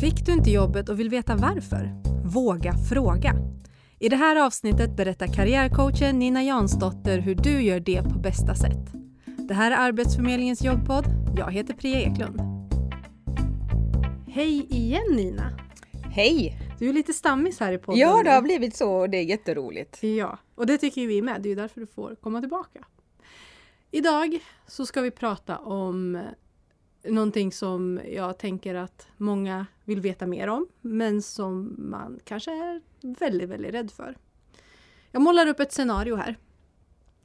Fick du inte jobbet och vill veta varför? Våga fråga! I det här avsnittet berättar karriärcoachen Nina Jansdotter hur du gör det på bästa sätt. Det här är Arbetsförmedlingens jobbpodd. Jag heter Priya Eklund. Hej igen Nina! Hej! Du är lite stammis här i podden. Ja, det har blivit så och det är jätteroligt. Ja, och det tycker vi med. Det är därför du får komma tillbaka. Idag så ska vi prata om någonting som jag tänker att många vill veta mer om, men som man kanske är väldigt, väldigt rädd för. Jag målar upp ett scenario här.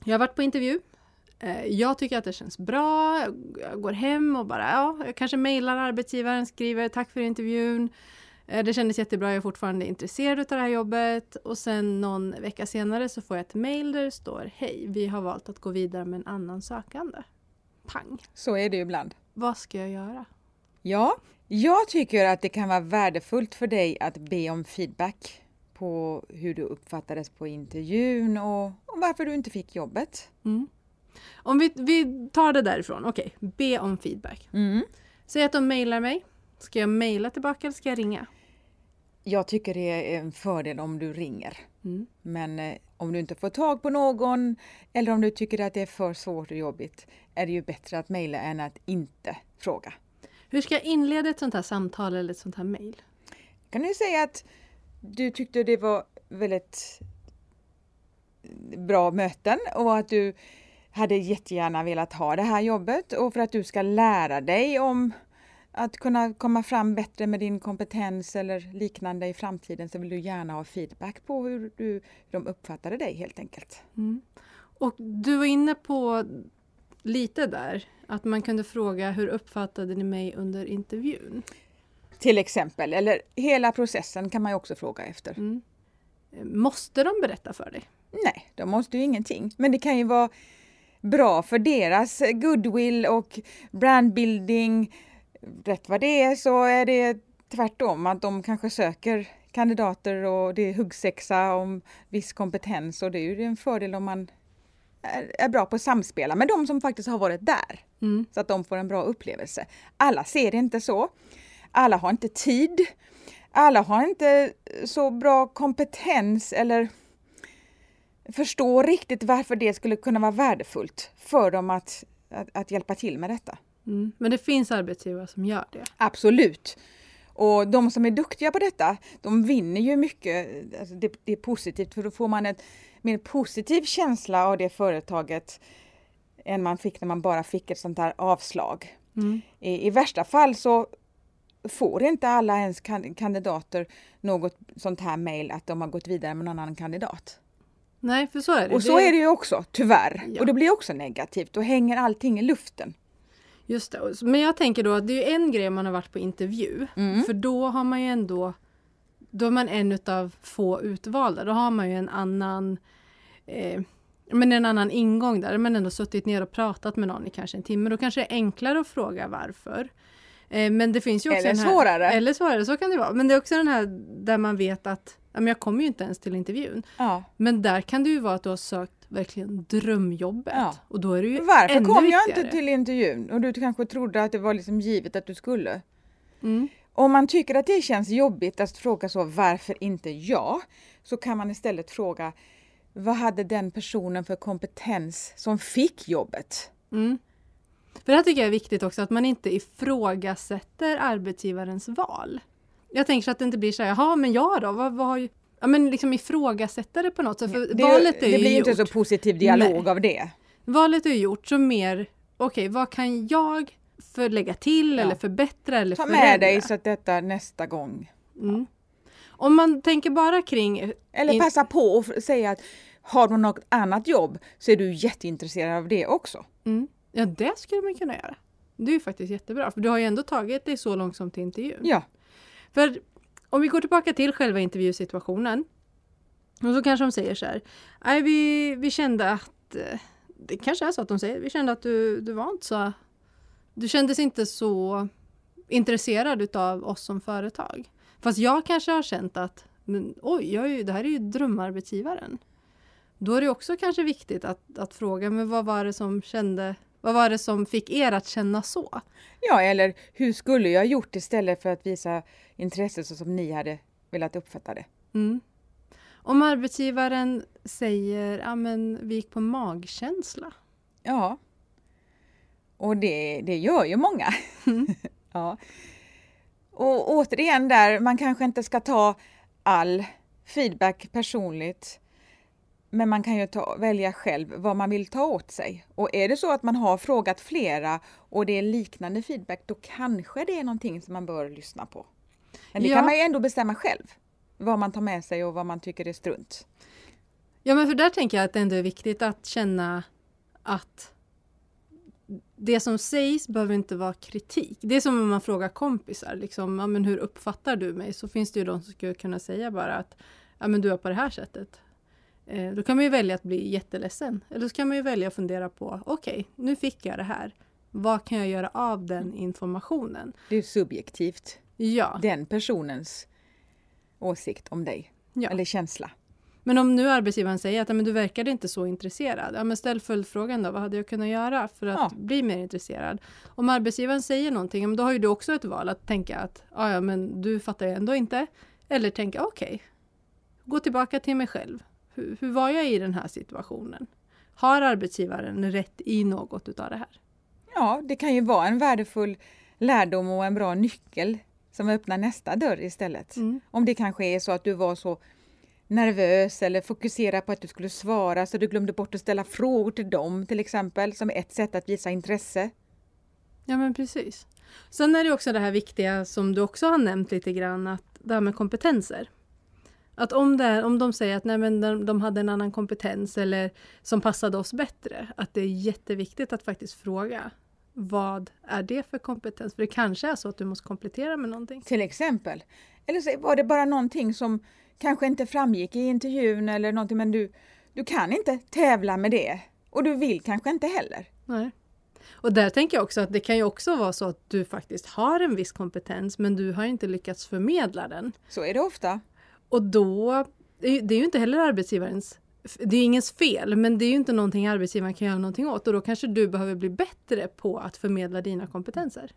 Jag har varit på intervju. Eh, jag tycker att det känns bra. Jag går hem och bara, ja, jag kanske mejlar arbetsgivaren, skriver tack för intervjun. Eh, det kändes jättebra, jag är fortfarande intresserad av det här jobbet. Och sen någon vecka senare så får jag ett mejl där det står Hej, vi har valt att gå vidare med en annan sökande. Pang! Så är det ju ibland. Vad ska jag göra? Ja, jag tycker att det kan vara värdefullt för dig att be om feedback på hur du uppfattades på intervjun och, och varför du inte fick jobbet. Mm. Om vi, vi tar det därifrån, okej, okay. be om feedback. Mm. Säg att de mejlar mig. Ska jag mejla tillbaka eller ska jag ringa? Jag tycker det är en fördel om du ringer. Mm. Men eh, om du inte får tag på någon eller om du tycker att det är för svårt och jobbigt är det ju bättre att mejla än att inte fråga. Hur ska jag inleda ett sånt här samtal eller ett sånt här mejl? Kan du säga att du tyckte det var väldigt bra möten och att du hade jättegärna velat ha det här jobbet och för att du ska lära dig om att kunna komma fram bättre med din kompetens eller liknande i framtiden så vill du gärna ha feedback på hur, du, hur de uppfattade dig helt enkelt. Mm. Och du var inne på lite där, att man kunde fråga hur uppfattade ni mig under intervjun? Till exempel, eller hela processen kan man ju också fråga efter. Mm. Måste de berätta för dig? Nej, de måste ju ingenting. Men det kan ju vara bra för deras goodwill och brandbuilding. Rätt vad det är så är det tvärtom, att de kanske söker kandidater och det är huggsexa om viss kompetens och det är ju en fördel om man är bra på att samspela med de som faktiskt har varit där. Mm. Så att de får en bra upplevelse. Alla ser det inte så. Alla har inte tid. Alla har inte så bra kompetens eller förstår riktigt varför det skulle kunna vara värdefullt för dem att, att, att hjälpa till med detta. Mm. Men det finns arbetsgivare som gör det? Absolut. Och de som är duktiga på detta, de vinner ju mycket. Alltså det, det, är positivt för då får man en mer positiv känsla av det företaget än man fick när man bara fick ett sånt här avslag. Mm. I, I, värsta fall så får inte alla ens kandidater något sånt här mejl att de har gått vidare med någon annan kandidat. Nej, för så är det. Och så är det ju också, tyvärr. Ja. Och det blir också negativt. Då hänger allting i luften. Just det. Men jag tänker då att det är en grej man har varit på intervju. Mm. För då har man ju ändå då är man en utav få utvalda. Då har man ju en annan eh, men en annan ingång där. Man ändå suttit ner och pratat med någon i kanske en timme. Då kanske det är enklare att fråga varför. Eh, men det finns ju också Eller här, svårare. Eller svårare, så kan det vara. Men det är också den här där man vet att men jag kommer ju inte ens till intervjun. Ja. Men där kan det ju vara att du har sökt verkligen drömjobbet. Ja. Och då är det ju Varför ännu kom jag viktigare. inte till intervjun? Och du kanske trodde att det var liksom givet att du skulle. Mm. Om man tycker att det känns jobbigt att fråga så, varför inte jag? Så kan man istället fråga, vad hade den personen för kompetens som fick jobbet? Mm. För det här tycker jag är viktigt också, att man inte ifrågasätter arbetsgivarens val. Jag tänker så att det inte blir så här, jaha men jag då? Vad, vad har ju... Ja men liksom ifrågasätta det på något sätt. För Det, valet är det ju blir ju inte gjort. så positiv dialog Nej. av det. Valet är ju gjort, så mer, okej vad kan jag för lägga till Ja. eller förbättra eller Ta förändra? med dig så att detta nästa gång. Mm. Om man tänker bara kring... Eller passa på och säga att har du något annat jobb så är du jätteintresserad av det också. Mm. Ja, det skulle man kunna göra. Det är ju faktiskt jättebra, för du har ju ändå tagit dig så långt som till intervjun. Ja, för om vi går tillbaka till själva intervjusituationen. Och så kanske de säger så här. Nej, vi, vi kände att... Eh, det kanske är så att de säger. Vi kände att du, du var inte så... Du kändes inte så intresserad utav oss som företag. Fast jag kanske har känt att men, oj, jag är ju, det här är ju drömarbetsgivaren. Då är det också kanske viktigt att, att fråga, men vad var det som kände, vad var det som fick er att känna så? Ja, eller hur skulle jag gjort istället för att visa intresse så som ni hade velat uppfatta det? Mm. Om arbetsgivaren säger ja men vi gick på magkänsla. Ja. Och det, det gör ju många. Mm. ja. Och återigen där, man kanske inte ska ta all feedback personligt. Men man kan ju ta, välja själv vad man vill ta åt sig. Och är det så att man har frågat flera och det är liknande feedback, då kanske det är någonting som man bör lyssna på. Men det Ja. kan man ju ändå bestämma själv, vad man tar med sig och vad man tycker är strunt. Ja men för där tänker jag att det ändå är viktigt att känna att det som sägs behöver inte vara kritik. Det är som om man frågar kompisar, liksom, ja, men hur uppfattar du mig? Så finns det ju de som skulle kunna säga bara att ja, men du är på det här sättet. Eh, då kan man ju välja att bli jätteledsen. Eller så kan man ju välja att fundera på, okej, nu fick jag det här. Vad kan jag göra av den informationen? Det är subjektivt, Ja, den personens åsikt om dig, ja. eller känsla. Men om nu arbetsgivaren säger att "Ja, men du verkade inte så intresserad. Ja, men ställ följdfrågan då. Vad hade jag kunnat göra för att Ja. bli mer intresserad? Om arbetsgivaren säger någonting, då har ju du också ett val att tänka att "Ja, men du fattar ju ändå inte. Eller tänka okej, gå tillbaka till mig själv. Hur, hur var jag i den här situationen? Har arbetsgivaren rätt i något utav det här? Ja, det kan ju vara en värdefull lärdom och en bra nyckel som öppnar nästa dörr istället. Mm. Om det kanske är så att du var så nervös eller fokuserad på att du skulle svara så du glömde bort att ställa frågor till dem till exempel, som ett sätt att visa intresse. Ja men precis. Sen är det också det här viktiga som du också har nämnt lite grann, att det här med kompetenser. Att om, det är, om de säger att nej, men de, de hade en annan kompetens eller som passade oss bättre, att det är jätteviktigt att faktiskt fråga vad är det för kompetens? För det kanske är så att du måste komplettera med någonting. Till exempel. Eller så var det bara någonting som kanske inte framgick i intervjun eller någonting men du, du kan inte tävla med det. Och du vill kanske inte heller. Nej. Och där tänker jag också att det kan ju också vara så att du faktiskt har en viss kompetens men du har inte lyckats förmedla den. Så är det ofta. Och då, det är ju- inte heller arbetsgivarens, det är ingens fel, men det är ju inte någonting arbetsgivaren kan göra någonting åt och då kanske du behöver bli bättre på att förmedla dina kompetenser.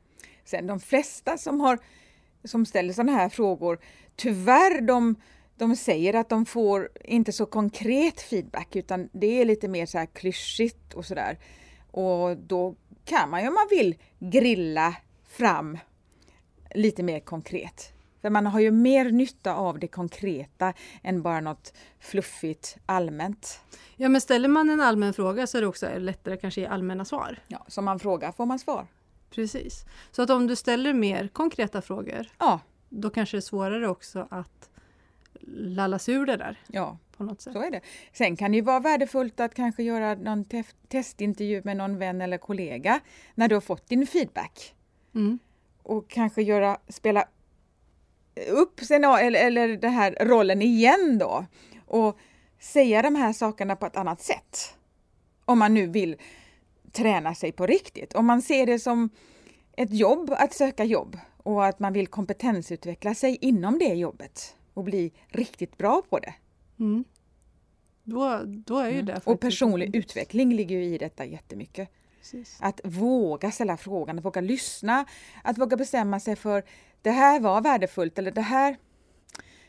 Sen de flesta som, har, som ställer sådana här frågor, tyvärr de, de säger att de får inte så konkret feedback utan det är lite mer så här klyschigt och sådär. Och då kan man ju om man vill grilla fram lite mer konkret. För man har ju mer nytta av det konkreta än bara något fluffigt allmänt. Ja, men ställer man en allmän fråga så är det också lättare kanske ge allmänna svar. Ja, som man frågar får man svar. Precis. Så att om du ställer mer konkreta frågor, Ja, då kanske det är svårare också att lalla sig ur det där ja, på något sätt. Så är det. Sen kan det ju vara värdefullt att kanske göra någon tef- testintervju med någon vän eller kollega när du har fått din feedback. Mm. Och kanske göra, spela upp eller, eller den här rollen igen då. Och säga de här sakerna på ett annat sätt. Om man nu vill träna sig på riktigt. Om man ser det som ett jobb att söka jobb och att man vill kompetensutveckla sig inom det jobbet och bli riktigt bra på det. Mm. Då, då är ju Mm. det Och personlig utveckling ligger ju i detta jättemycket. Precis. Att våga ställa frågan, att våga lyssna, att våga bestämma sig för det här var värdefullt eller det här,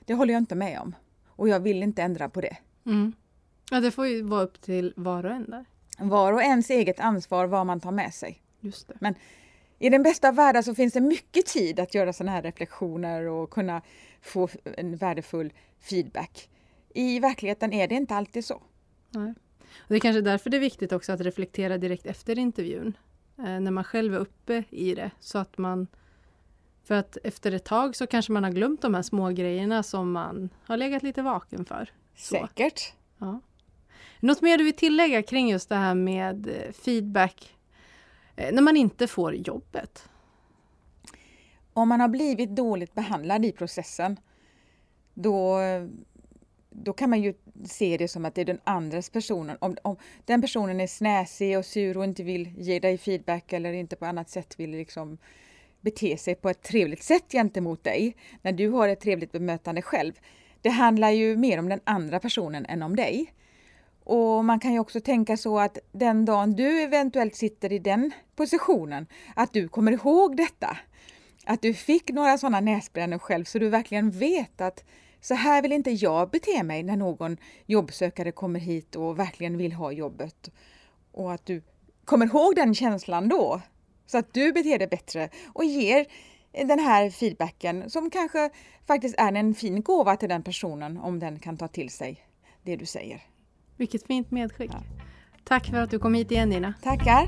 det håller jag inte med om. Och jag vill inte ändra på det. Mm. Ja, det får ju vara upp till var och en där. Var och ens eget ansvar vad man tar med sig. Just det. I den bästa av världar så finns det mycket tid att göra sådana här reflektioner och kunna få en värdefull feedback. I verkligheten är det inte alltid så. Nej. Och det är kanske därför det är viktigt också att reflektera direkt efter intervjun. Eh, när man själv är uppe i det. Så att man... För att efter ett tag så kanske man har glömt de här små grejerna som man har legat lite vaken för. Så. Säkert. Ja. Något mer du vill tillägga kring just det här med eh, feedback eh, när man inte får jobbet? Om man har blivit dåligt behandlad i processen, då, då kan man ju se det som att det är den andras personen. Om, om den personen är snäsig och sur och inte vill ge dig feedback eller inte på annat sätt vill liksom bete sig på ett trevligt sätt gentemot dig, när du har ett trevligt bemötande själv. Det handlar ju mer om den andra personen än om dig. Och man kan ju också tänka så att den dagen du eventuellt sitter i den positionen, att du kommer ihåg detta. Att du fick några sådana näsbrännor själv så du verkligen vet att så här vill inte jag bete mig när någon jobbsökare kommer hit och verkligen vill ha jobbet. Och att du kommer ihåg den känslan då. Så att du beter dig bättre och ger den här feedbacken som kanske faktiskt är en fin gåva till den personen om den kan ta till sig det du säger. Vilket fint medskick. Ja. Tack för att du kom hit igen Nina. Tackar.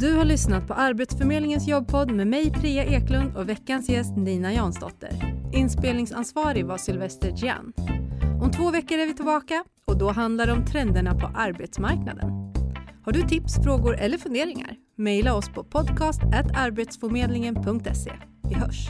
Du har lyssnat på Arbetsförmedlingens jobbpodd med mig Priya Eklund och veckans gäst Nina Jansdotter. Inspelningsansvarig var Sylvester Gian. Om två veckor är vi tillbaka och då handlar det om trenderna på arbetsmarknaden. Har du tips, frågor eller funderingar? Mejla oss på podcast arbetsförmedlingen.se. Vi hörs!